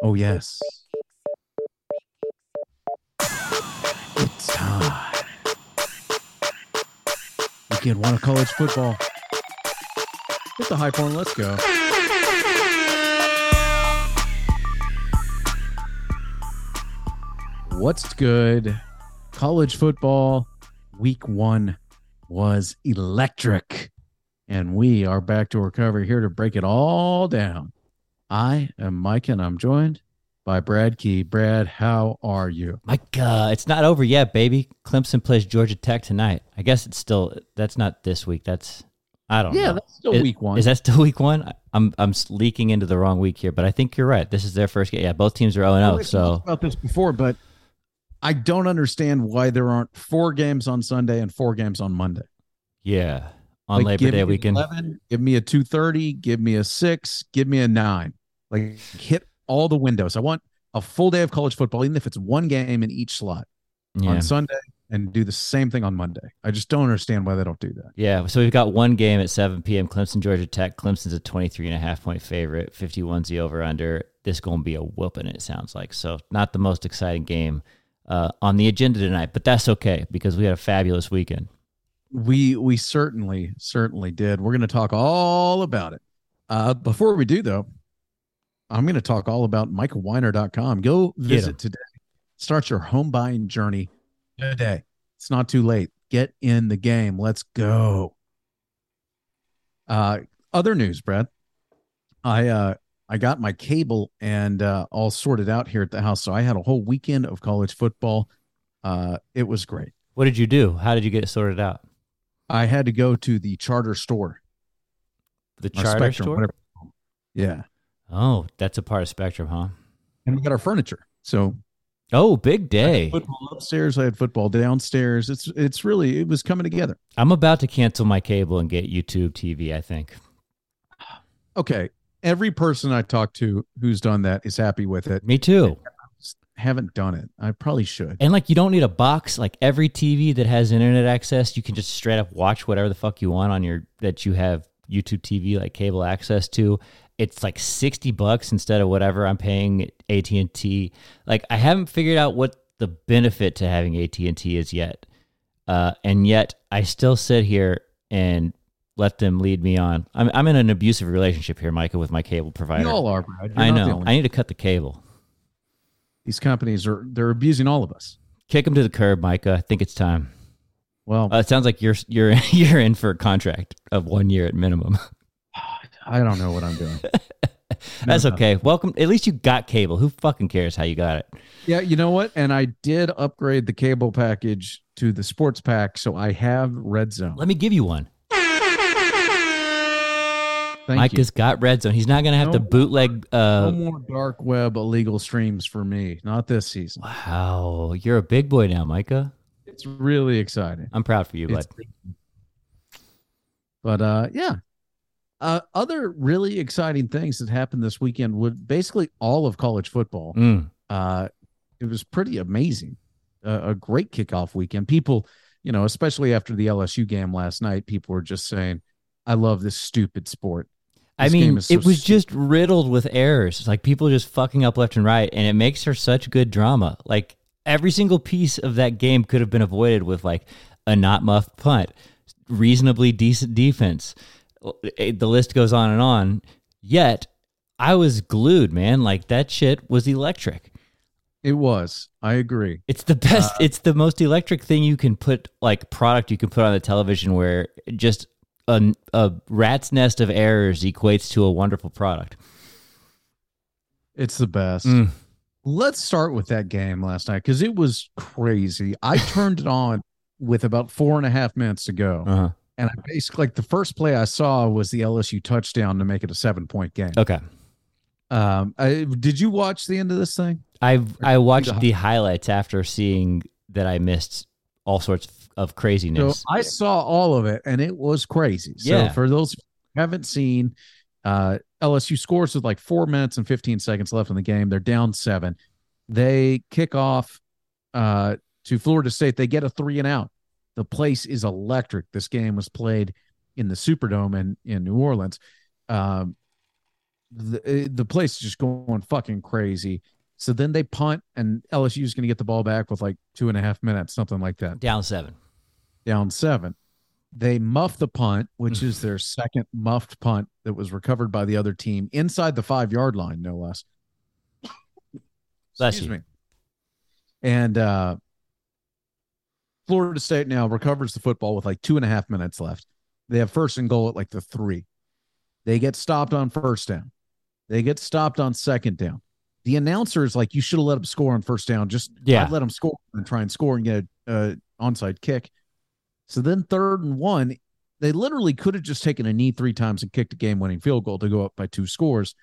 Oh, yes. It's time. Weekend one of college football. Hit the high point. Let's go. What's good? College football week one was electric. And we are back to recovery here to break it all down. I am Mike and I'm joined by Brad Key. Brad, how are you? Mike, uh, it's not over yet, baby. Clemson plays Georgia Tech tonight. I guess it's still that's not this week. That's I don't yeah, know. Yeah, that's still Is- week one. Is that still week one? I- I'm I'm leaking into the wrong week here, but I think you're right. This is their first game. Yeah, both teams are 0 0. We've So about this before, but I don't understand why there aren't four games on Sunday and four games on Monday. yeah, on Like, Labor give Day me weekend. 11, give me a 230, give me a six, give me a nine. Like hit all the windows. I want a full day of college football, even if it's one game in each slot Yeah. on Sunday and do the same thing on Monday. I just don't understand why they don't do that. Yeah, so we've got one game at 7 p.m. Clemson, Georgia Tech. Clemson's a 23 and a half point favorite. 51's the over under. This going to be a whooping, it sounds like. So, not the most exciting game uh, on the agenda tonight, but that's okay because we had a fabulous weekend. We we certainly certainly did. We're going to talk all about it. Uh, before we do though, I'm going to talk all about michaelweiner.com. Go visit today. Start your home buying journey today. It's not too late. Get in the game. Let's go. Uh, other news, Brad. I uh I got my cable and uh, all sorted out here at the house, so I had a whole weekend of college football. Uh, it was great. What did you do? How did you get it sorted out? I had to go to the charter store. The charter Spectrum, store? whatever. Yeah. Oh, that's a part of Spectrum, huh? And we got our furniture. So Oh, big I had day. football upstairs, I had football downstairs. It's it's really it was coming together. I'm about to cancel my cable and get YouTube TV, I think. Okay. Every person I talk to who's done that is happy with it. Me too. Haven't done it. I probably should. And like you don't need a box. Like every TV that has internet access, you can just straight up watch whatever the fuck you want on your that you have YouTube TV like cable access to. It's like 60 bucks instead of whatever I'm paying AT&T. Like I haven't figured out what the benefit to having AT&T is yet. Uh, and yet I still sit here and let them lead me on. I'm I'm in an abusive relationship here, Micah, with my cable provider. We all are, Brad. You're I know. I need to cut the cable. These companies are they're abusing all of us. Kick them to the curb, Micah. I think it's time. Well, Uh, it sounds like you're you're you're in for a contract of one year at minimum. I don't know what I'm doing. That's okay. Welcome. At least you got cable. Who fucking cares how you got it? Yeah, you know what? And I did upgrade the cable package to the sports pack, so I have Red Zone. Let me give you one. Thank Mike you. has got red zone. He's not gonna have to No. bootleg. no Uh, more dark web illegal streams for me. Not this season. wow, you're a big boy now, Micah. It's really exciting. I'm proud for you, bud. But uh, yeah. Uh, other really exciting things that happened this weekend would basically all of college football. Mm. Uh, it was pretty amazing. Uh, a great kickoff weekend. People, you know, especially after the LSU game last night, people were just saying, "I love this stupid sport." I mean, so it was stupid. just riddled with errors. Like people just fucking up left and right, and it makes for such good drama. Like every single piece of that game could have been avoided with like a not muffed punt, reasonably decent defense. The list goes on and on. Yet I was glued, man. Like that shit was electric. It was. I agree. It's the best. it's the most electric thing you can put, like product you can put on the television, where just a, a rat's nest of errors equates to a wonderful product. It's the best. Mm. Let's start with that game last night because it was crazy. I turned it on with about four and a half minutes to go. Uh-huh. And I basically like the first play I saw was the LSU touchdown to make it a seven point game. Okay. Um, I, did you watch the end of this thing? I I watched the- highlights after seeing that I missed all sorts of So craziness. I saw all of it and it was crazy. So Yeah. for those who haven't seen, uh, LSU scores with like four minutes and 15 seconds left in the game. They're down seven. They kick off uh, to Florida State. They get a three and out. The place is electric. This game was played in the Superdome in, in New Orleans. Um, the, uh, the place is just going fucking crazy. So then they punt, and LSU is going to get the ball back with like two and a half minutes, something like that. Down seven. Down seven. They muff the punt, which is their second muffed punt that was recovered by the other team inside the five yard line, no less. Bless Excuse you. me. And uh, Florida State now recovers the football with like two and a half minutes left. They have first and goal at like the three. They get stopped on first down. They get stopped on second down. The announcer is like, "You should have let them score on first down. Just Yeah. Let them score and try and score and get a uh, onside kick." So then third and one, they literally could have just taken a knee three times and kicked a game-winning field goal to go up by two scores.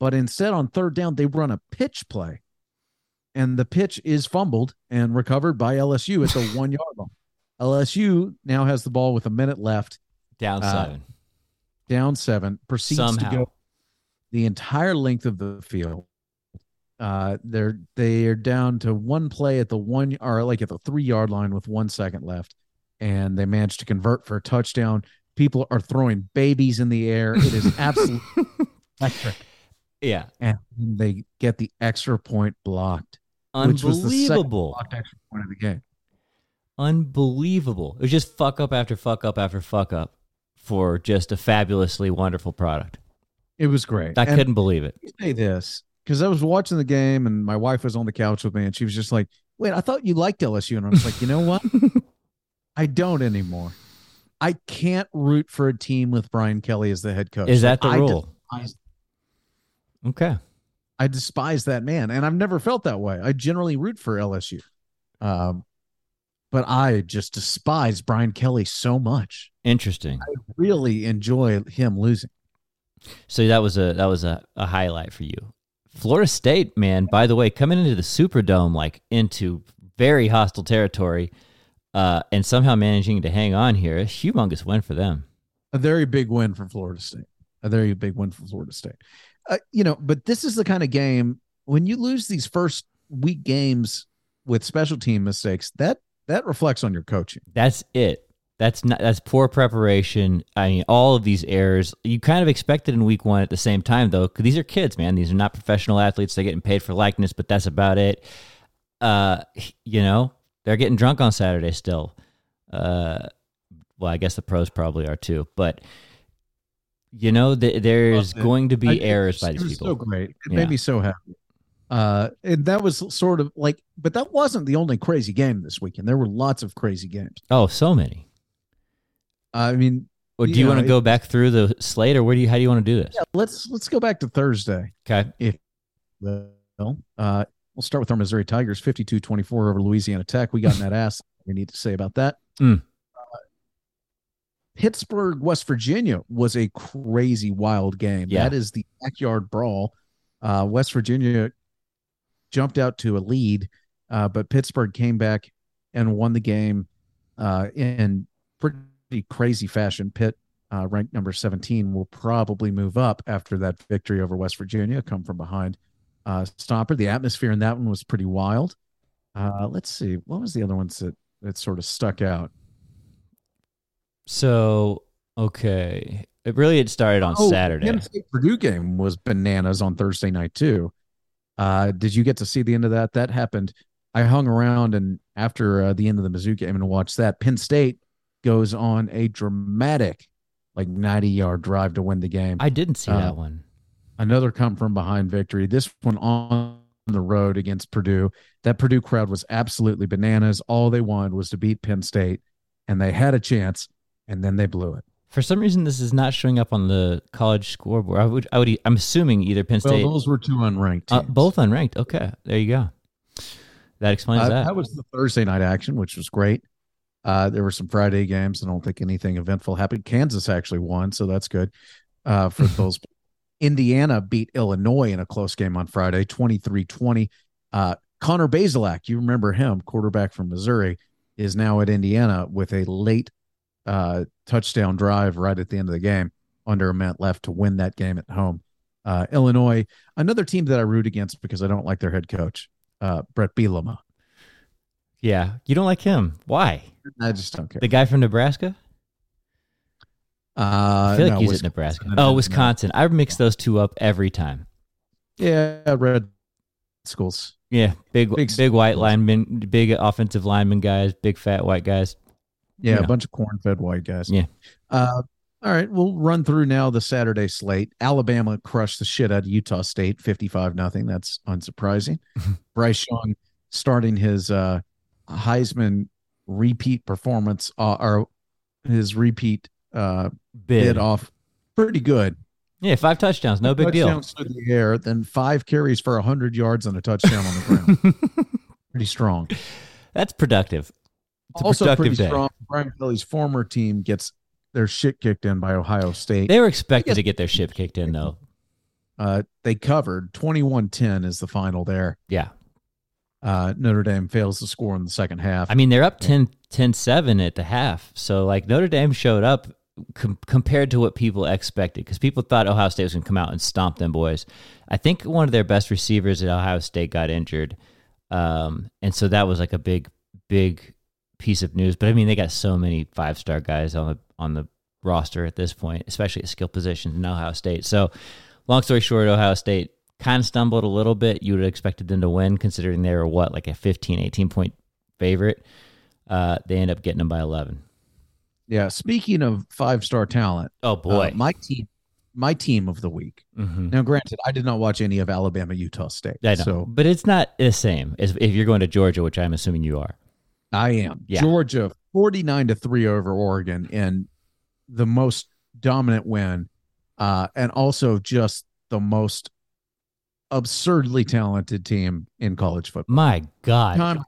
But instead, on third down, they run a pitch play and the pitch is fumbled and recovered by LSU at the one yard line. LSU now has the ball with a minute left, Down Uh, seven. down seven, proceeds Somehow. to go the entire length of the field. Uh, they're they are down to one play at the one or like at the three yard line with one second left, and they managed to convert for a touchdown. People are throwing babies in the air. It is absolutely electric, Yeah. and they get the extra point blocked, which was the second Unbelievable. blocked extra point of the game. Unbelievable. It was just fuck up after fuck up after fuck up for just a fabulously wonderful product. It was great. I And couldn't believe it. say this because I was watching the game and my wife was on the couch with me and she was just like, "Wait, I thought you liked LSU," and I was like, "You know what? I don't anymore. I can't root for a team with Brian Kelly as the head coach. Is that the I rule? Despise, Okay. I despise that man, and I've never felt that way. I generally root for LSU, um, but I just despise Brian Kelly so much. Interesting. I really enjoy him losing. So that was a that was a, a highlight for you. Florida State, man, by the way, coming into the Superdome like into very hostile territory, uh, and somehow managing to hang on here, a humongous win for them. a very big win for Florida State. A very big win for Florida State. Uh, you know, but this is the kind of game when you lose these first week games with special team mistakes, that that reflects on your coaching. That's it. That's not that's poor preparation. I mean, all of these errors you kind of expected in week one. At the same time, though, these are kids, man. These are not professional athletes. They're getting paid for likeness, but that's about it. Uh, you know, they're getting drunk on Saturday still. Uh, well, I guess the pros probably are too, but you know, th- there's Well, going to be I- errors by these people. So great. It Yeah. made me so happy. Uh, and that was sort of like, but that wasn't the only crazy game this weekend. There were lots of crazy games. oh, so many. I mean, Or do you Yeah, want to go back through the slate, or where do you? How do you want to do this? yeah, let's let's go back to Thursday. Okay. Well, uh, we'll start with our Missouri Tigers, 52-24 over Louisiana Tech. We got in that ass. We need to say about that. Mm. Uh, Pittsburgh, West Virginia was a crazy wild game. Yeah. That is the backyard brawl. Uh, West Virginia jumped out to a lead, uh, but Pittsburgh came back and won the game uh, in pretty crazy fashion. Pitt, uh, ranked number 17, will probably move up after that victory over West Virginia, come from behind uh, Stomper. The atmosphere in that one was pretty wild. Uh, let's see. What was the other ones that, that sort of stuck out? So okay, it really had started on Oh, Saturday. The Purdue game was bananas on Thursday night too. Uh, did you get to see the end of that? That happened. I hung around and after uh, the end of the Mizzou game and watched that. Penn State goes on a dramatic, like ninety yard drive to win the game. I didn't see Uh, that one. Another come from behind victory. This one on the road against Purdue. That Purdue crowd was absolutely bananas. All they wanted was to beat Penn State, and they had a chance, and then they blew it. For some reason, this is not showing up on the college scoreboard. I would, I would, I'm assuming either Penn Well, State, those were two unranked. uh, both unranked. Okay, there you go. That explains Uh, that. that was the Thursday night action, which was great. Uh, there were some Friday games. I don't think anything eventful happened. Kansas actually won, so that's good uh, for those. Indiana beat Illinois in a close game on Friday, 23 20. Uh, Connor Bazelak, you remember him, quarterback from Missouri, is now at Indiana with a late uh, touchdown drive right at the end of the game, under a minute left to win that game at home. Uh, Illinois, another team that I root against because I don't like their head coach, uh, Bret Bielema. yeah, you don't like him. Why? I just don't care. The guy from Nebraska? Uh, I feel like no, at Nebraska. Oh. Wisconsin. I mix those two up every time. Yeah, red schools. Yeah, big Big big, white linemen, big offensive lineman guys, big fat white guys. Yeah, Yeah. a bunch of corn-fed white guys. Yeah. Uh, all right, we'll run through now the Saturday slate. Alabama crushed the shit out of Utah State, fifty-five nothing. That's unsurprising. Bryce Young starting his uh, Heisman repeat performance, uh, or his repeat uh, Big. bid off, pretty good. Yeah, five touchdowns, no big deal. Touchdowns through the air, then five carries for hundred yards and a touchdown on the ground. pretty strong. That's productive. It's a also productive pretty day. strong. Brian Kelly's former team gets their shit kicked in by Ohio State. They were expected to get their shit kicked in though. Uh, they covered 21-10 is the final there. Yeah. Uh, Notre Dame fails to score in the second half. I mean, they're up 10 10-7 at the half. So like Notre Dame showed up com- compared to what people expected because people thought Ohio State was going to come out and stomp them boys. I think one of their best receivers at Ohio State got injured. Um, and so that was like a big big piece of news, but I mean they got so many five-star guys on the on the roster at this point, especially at skill positions in Ohio State. So long story short, Ohio State kind of stumbled a little bit. You would have expected them to win considering they were what, like a 15, 18 point favorite. Uh, they end up getting them by 11. Yeah. Speaking of five-star talent, Oh, boy. uh, my team, my team of the week. Mhm. Now, granted, I did not watch any of Alabama, Utah State. I know. So but it's not the same as if you're going to Georgia, which I'm assuming you are. I am. Yeah. Georgia 49 to 3 over Oregon and the most dominant win uh and also just the most absurdly talented team in college football. My God. Time,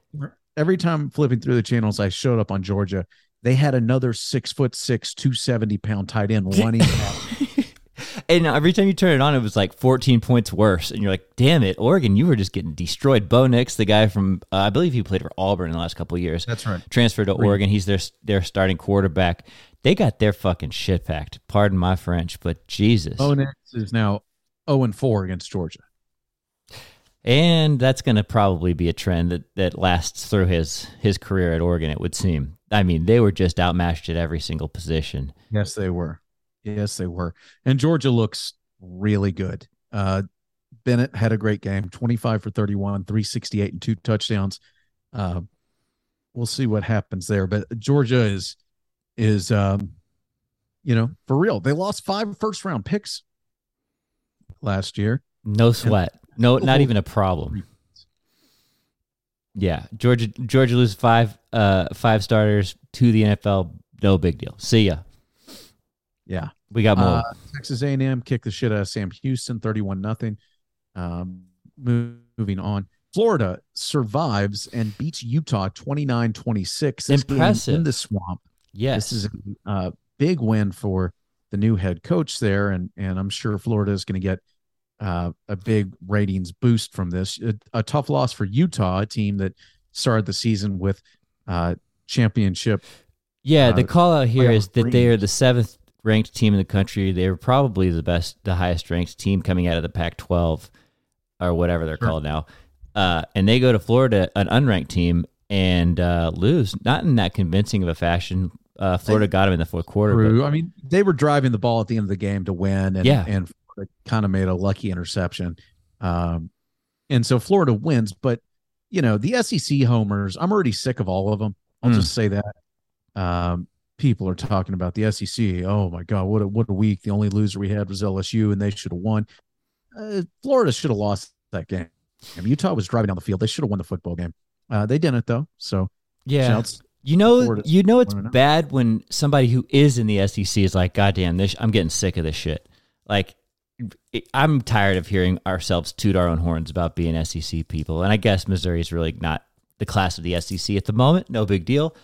every time flipping through the channels I showed up on Georgia, they had another 6 foot 6 270 pound tight end running and every time you turn it on, it was like 14 points worse. And you're like, damn it, Oregon, you were just getting destroyed. Bo Nix, the guy from, uh, I believe he played for Auburn in the last couple of years, That's right. transferred to Green. Oregon. He's their their starting quarterback. They got their fucking shit packed. Pardon my French, but Jesus. Bo Nix is now 0 and 4 against Georgia. And that's going to probably be a trend that, that lasts through his his career at Oregon. It would seem. I mean, they were just outmatched at every single position. Yes, they were. Yes, they were. And Georgia looks really good. Uh, Bennett had a great game 25 for 31, 368, and two touchdowns. Uh, we'll see what happens there. But Georgia is, is, um, you know, for real. They lost five first round picks last year. No sweat. No, not even a problem. Yeah, Georgia Georgia loses five uh five starters to the NFL. No big deal. See ya. Yeah. We got more. Uh, Texas A&M kicked the shit out of Sam Houston, 31 nothing. Um, moving on. Florida survives and beats Utah 29-26. Impressive. in the swamp. yes. This is a uh, big win for the new head coach there, and and I'm sure Florida is going to get uh, a big ratings boost from this. A, a tough loss for Utah, a team that started the season with uh, championship. yeah, the uh, call out here is that they are the seventh ranked team in the country. They were probably the best, the highest ranked team coming out of the Pac-12 or whatever they're Sure. called now. Uh, and they go to Florida, an unranked team, and uh, lose. Not in that convincing of a fashion. Uh, Florida got them in the fourth quarter. but- I mean, they were driving the ball at the end of the game to win, and Yeah. and kind of made a lucky interception. Um, and so Florida wins, but you know the SEC homers. I'm already sick of all of them. I'll Mm. just say that. Um, people are talking about the SEC. Oh my God, what a what a week! The only loser we had was LSU, and they should have won. Uh, Florida should have lost that game. I mean, Utah was driving down the field. They should have won the football game. Uh, they didn't though. So yeah. shouts. You know, you know, it's bad when somebody who is in the SEC is like, "God damn, this! I'm getting sick of this shit." Like, I'm tired of hearing ourselves toot our own horns about being SEC people, and I guess Missouri is really not the class of the SEC at the moment. No big deal,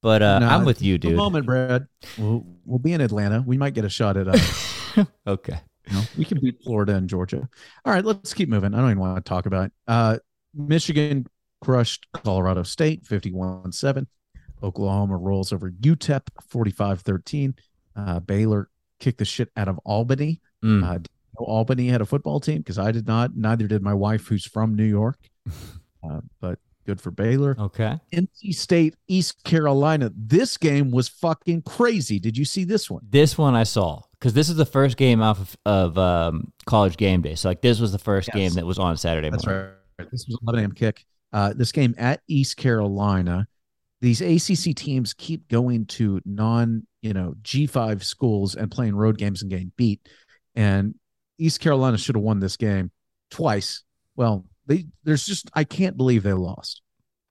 but uh, No, I'm with you, at the dude. moment, Brad. We'll we'll be in Atlanta. We might get a shot at. Uh, okay, You know, we can beat Florida and Georgia. All right, let's keep moving. I don't even want to talk about it. Uh, Michigan crushed Colorado State 51 7. Oklahoma rolls over UTEP 45 13. Uh, Baylor kicked the shit out of Albany. Mm. Did you know Albany had a football team because I did not. Neither did my wife, who's from New York. Uh, but Good for Baylor. Okay. NC State, East Carolina. This game was fucking crazy. Did you see this one? This one I saw because this is the first game off of, of um, college game day. So like this was the first Yes. game that was on Saturday That's morning. right. This was 11 a.m. kick. Uh, this game at East Carolina. These ACC teams keep going to non, you know, G5 schools and playing road games and getting beat. And East Carolina should have won this game twice. Well, they there's just I can't believe they lost.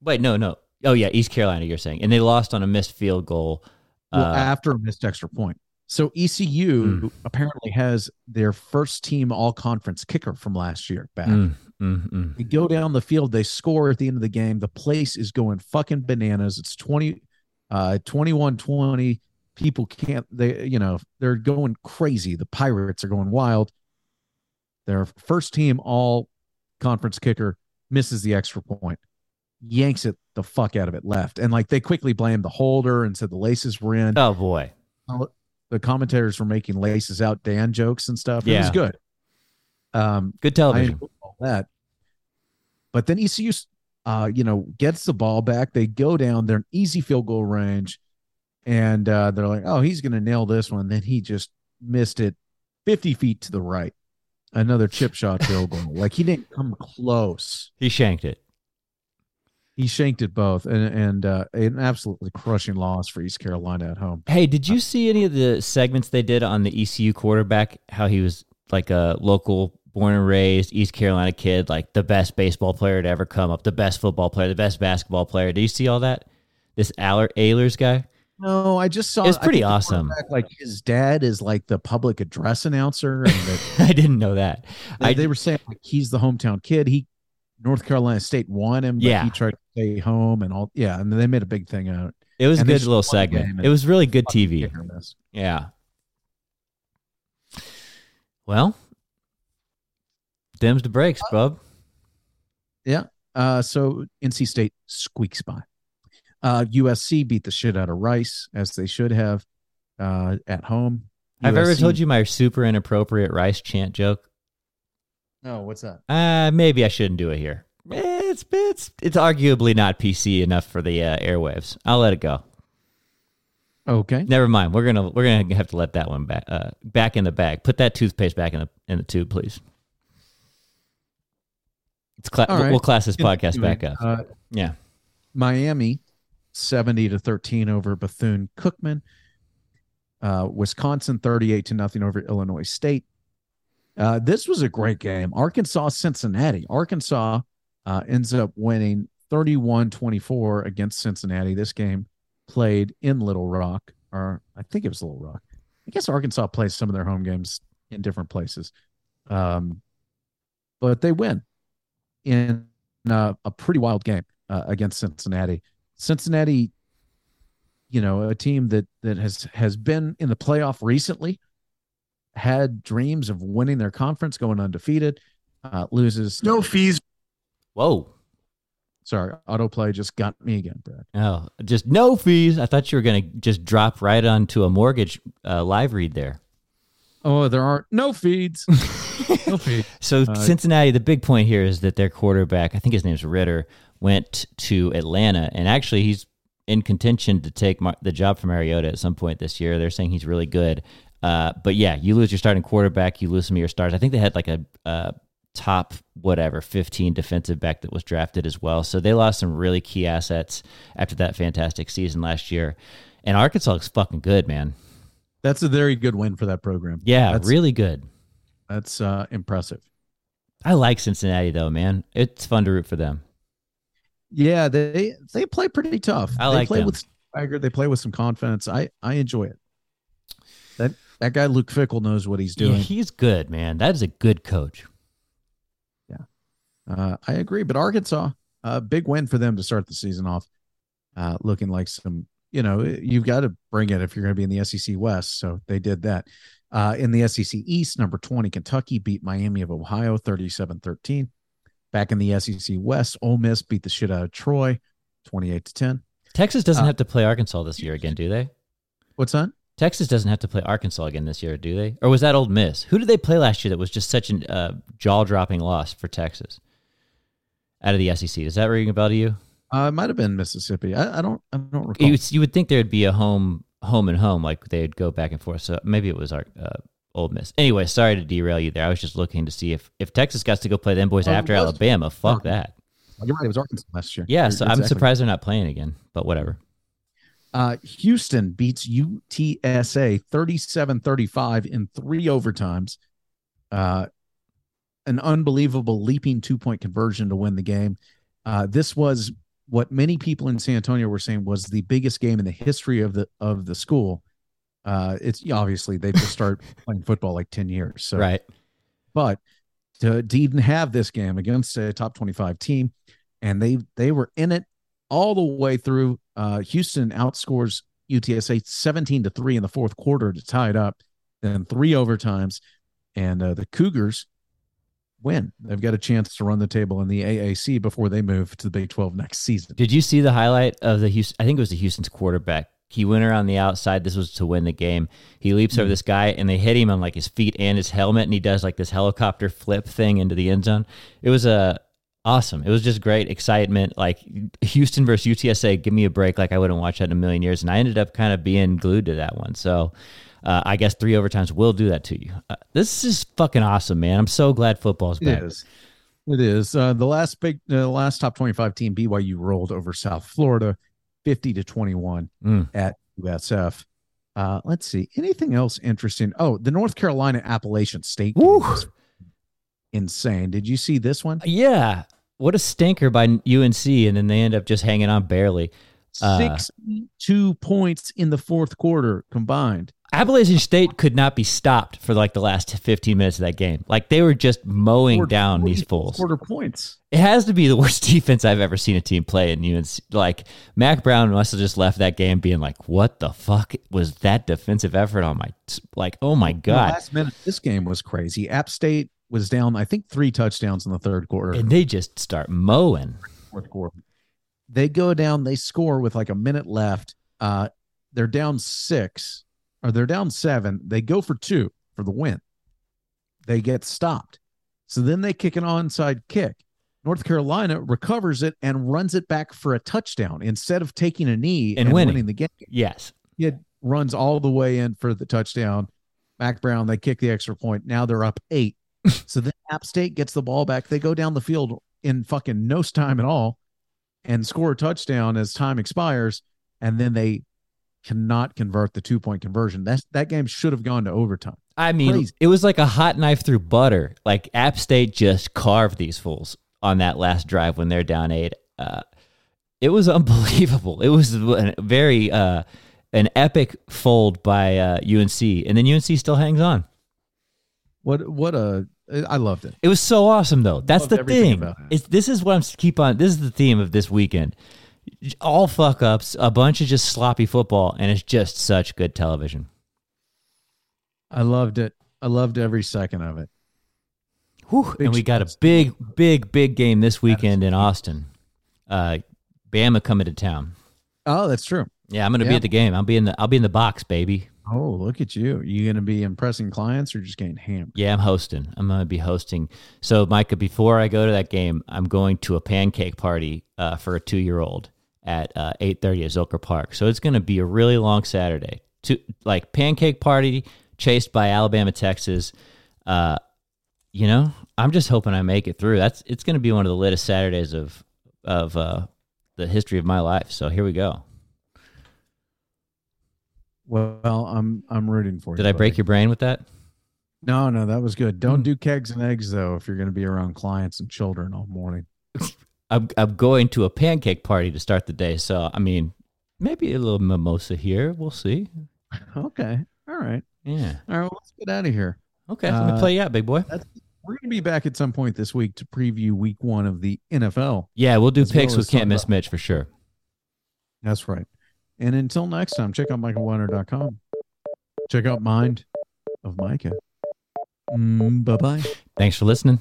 Wait, no, no. Oh yeah, East Carolina. You're saying, and they lost on a missed field goal. Well, Uh, after a missed extra point. So ECU Mm. apparently has their first team all conference kicker from last year back. mm, mm. They go down the field, they score at the end of the game. The place is going fucking bananas. It's 20 uh 21-20. People can't they you know, they're going crazy. The Pirates are going wild. Their first team all conference kicker misses the extra point. Yanks it the fuck out of it left. And like they quickly blamed the holder and said the laces were in Oh boy. the commentators were making laces out Dan jokes and stuff. Yeah. It was good. Um, Good television. all that. But then ECU, uh, you know, gets the ball back. They go down. They're in easy field goal range, and uh, they're like, "Oh, he's going to nail this one." Then he just missed it, fifty feet to the right. Another chip shot field goal. Like he didn't come close. he shanked it. He shanked it both, and and uh, an absolutely crushing loss for East Carolina at home. Hey, did you see any of the segments they did on the ECU quarterback? How he was like a local, born and raised East Carolina kid, like the best baseball player to ever come up, the best football player, the best basketball player. Did you see all that? This Aller Ahlers guy. No, I just saw. It's pretty awesome. Like his dad is like the public address announcer, and that I didn't know that. they, I they were saying like he's the hometown kid. He North Carolina State won him, but Yeah. he tried to stay home and all. Yeah, and they made a big thing out. It was a And they good little segment. It was really good TV. hit or miss. Yeah. Well, Dems to breaks, bub. Yeah. Uh, so NC State squeaks by. Uh, USC beat the shit out of Rice as they should have uh, at home. I've ever told you my super inappropriate rice chant joke. No, what's that? Uh, maybe I shouldn't do it here. It's it's it's arguably not PC enough for the uh, airwaves. I'll let it go. Okay. Never mind. We're gonna we're gonna have to let that one back uh, back in the bag. Put that toothpaste back in the in the tube, please. It's cla- All right. we'll class this podcast back up. Uh, Yeah. Miami, 70 to 13 over Bethune Cookman. Uh, Wisconsin, 38 to nothing over Illinois State. Uh, this was a great game. Arkansas, Cincinnati. Arkansas uh, ends up winning 31 24 against Cincinnati. This game played in Little Rock, or I think it was Little Rock. I guess Arkansas plays some of their home games in different places. Um, but they win in uh, a pretty wild game uh, against Cincinnati. Cincinnati, you know, a team that that has has been in the playoff recently, had dreams of winning their conference, going undefeated, uh, loses. No fees. Whoa. Sorry, autoplay just got me again, Brad. Oh, just no fees. I thought you were gonna just drop right onto a mortgage uh, live read there. Oh, there are no feeds. no feeds. So Uh, Cincinnati, the big point here is that their quarterback, I think his name's Ridder, went to Atlanta, and actually he's in contention to take Mar- the job from Mariota at some point this year. They're saying he's really good. Uh, but yeah, you lose your starting quarterback, you lose some of your stars. I think they had like a uh, top whatever 15 defensive back that was drafted as well. So they lost some really key assets after that fantastic season last year. And Arkansas looks fucking good, man. That's a very good win for that program. Yeah, That's- really good. That's uh, impressive. I like Cincinnati though, man. It's fun to root for them. Yeah, they they play pretty tough. I they like play them. with swagger. They play with some confidence. I I enjoy it. That that guy Luke Fickell knows what he's Yeah, doing. he's good, man. That is a good coach. Yeah, uh, I agree, but Arkansas, a big win for them to start the season off, uh, looking like some. You know, you've got to bring it if you're going to be in the SEC West. So they did that. Uh, in the SEC East, number 20, Kentucky beat Miami of Ohio 37 13. Back in the SEC West, Ole Miss beat the shit out of Troy 28 to 10. Texas doesn't Uh, have to play Arkansas this year again, do they? What's that? Texas doesn't have to play Arkansas again this year, do they? Or was that Ole Miss? Who did they play last year that was just such a uh, jaw dropping loss for Texas out of the SEC? Does that ring a bell to you? Uh, it might have been Mississippi. I, I don't. I don't recall. You, you would think there'd be a home, home and home, like they'd go back and forth. So maybe it was our uh, Ole Miss. Anyway, sorry to derail you there. I was just looking to see if if Texas got to go play them boys Oh, after Alabama. Fuck Oh. that. You're right. It was Arkansas last year. Yeah, so I'm surprised they're not playing again. But whatever. Uh, Houston beats UTSA 37 35 in three overtimes. Uh, an unbelievable leaping two point conversion to win the game. Uh, this was what many people in San Antonio were saying was the biggest game in the history of the of the school. Uh, it's obviously they just start playing football like 10 years. So right. but to, even have this game against a top 25 team and they they were in it all the way through uh houston outscores utsa 17 to 3 in the fourth quarter to tie it up then three overtimes and uh, the cougars win they've got a chance to run the table in the aac before they move to the big 12 next season Did you see the highlight of the Houston? I think it was the Houston's quarterback. He went around the outside. This was to win the game. He leaps over this guy, and they hit him on like his feet and his helmet, and he does like this helicopter flip thing into the end zone. It was uh, awesome. It was just great excitement. Like Houston versus UTSA. Give me a break. Like I wouldn't watch that in a million years. And I ended up kind of being glued to that one. So. Uh, I guess three overtimes will do that to you. Uh, this is fucking awesome, man. I'm so glad football's back. It is. It is. Uh, the last big, uh, the last top 25 team, BYU rolled over South Florida 50 to 21 Mm. at USF. Uh, let's see. Anything else interesting? Oh, the North Carolina Appalachian State insane. Did you see this one? Yeah. What a stinker by UNC, and then they end up just hanging on barely. Uh, 62 points in the fourth quarter combined. Appalachian State could not be stopped for like the last 15 minutes of that game. Like they were just mowing Scored down these fools. Quarter points. It has to be the worst defense I've ever seen a team play in UNC. Like Mack Brown must have just left that game being like, "What the fuck was that defensive effort on my like? Oh my In the god!" last minute, this game was crazy. App State was down, I think, three touchdowns in the third quarter. And they just start mowing. fourth quarter. They go down, they score with like a minute left. Uh, they're down six, or they're down seven. They go for two for the win. They get stopped. So then they kick an onside kick. North Carolina recovers it and runs it back for a touchdown instead of taking a knee And and, winning. winning the game. Yes. It runs all the way in for the touchdown. Mack Brown, they kick the extra point. Now they're up eight. so then App State gets the ball back. They go down the field in fucking no time at all and score a touchdown as time expires. And then they cannot convert the two point conversion. That that game should have gone to overtime. I mean, it was like a hot knife through butter. Like App State just carved these fools on that last drive when they're down eight. Uh, it was unbelievable. It was a very uh, an epic fold by uh, UNC, and then UNC still hangs on. What what a I loved it. It was so awesome, though. That's Loved the thing. It's this is what I'm s- keep on. This is the theme of this weekend. All fuck ups, a bunch of just sloppy football, and it's just such good television. I loved it. I loved every second of it. Whew. And we got a big, big, big game this weekend in Austin. Uh, Bama coming to town. Oh, that's true. Yeah, I'm gonna be at the game. I'll be in the I'll be in the box, baby. Oh, look at you. You gonna be impressing clients or just getting hammered? Yeah, I'm hosting. I'm gonna be hosting. So, Micah, before I go to that game, I'm going to a pancake party uh, for a two year old at uh, 8:30 at Zilker Park. So it's gonna be a really long Saturday. To like pancake party chased by Alabama, Texas. Uh, you know, I'm just hoping I make it through. That's it's gonna be one of the latest Saturdays of of uh, the history of my life. So here we go. Well, I'm I'm rooting for you. Did I break buddy. your brain with that? No, no, that was good. Don't do kegs and eggs though if you're going to be around clients and children all morning. I'm I'm going to a pancake party to start the day. So I mean, maybe a little mimosa here. We'll see. Okay. All right. Yeah. All right. Well, let's get out of here. Okay. let me Uh, play you out, big boy. We're going to be back at some point this week to preview week one of the NFL. Yeah, we'll do well picks as with Can't Miss Mitch for sure. That's right. And until next time, check out michaelweiner.com. Check out Mind of Micah. Mm, bye bye. Thanks for listening.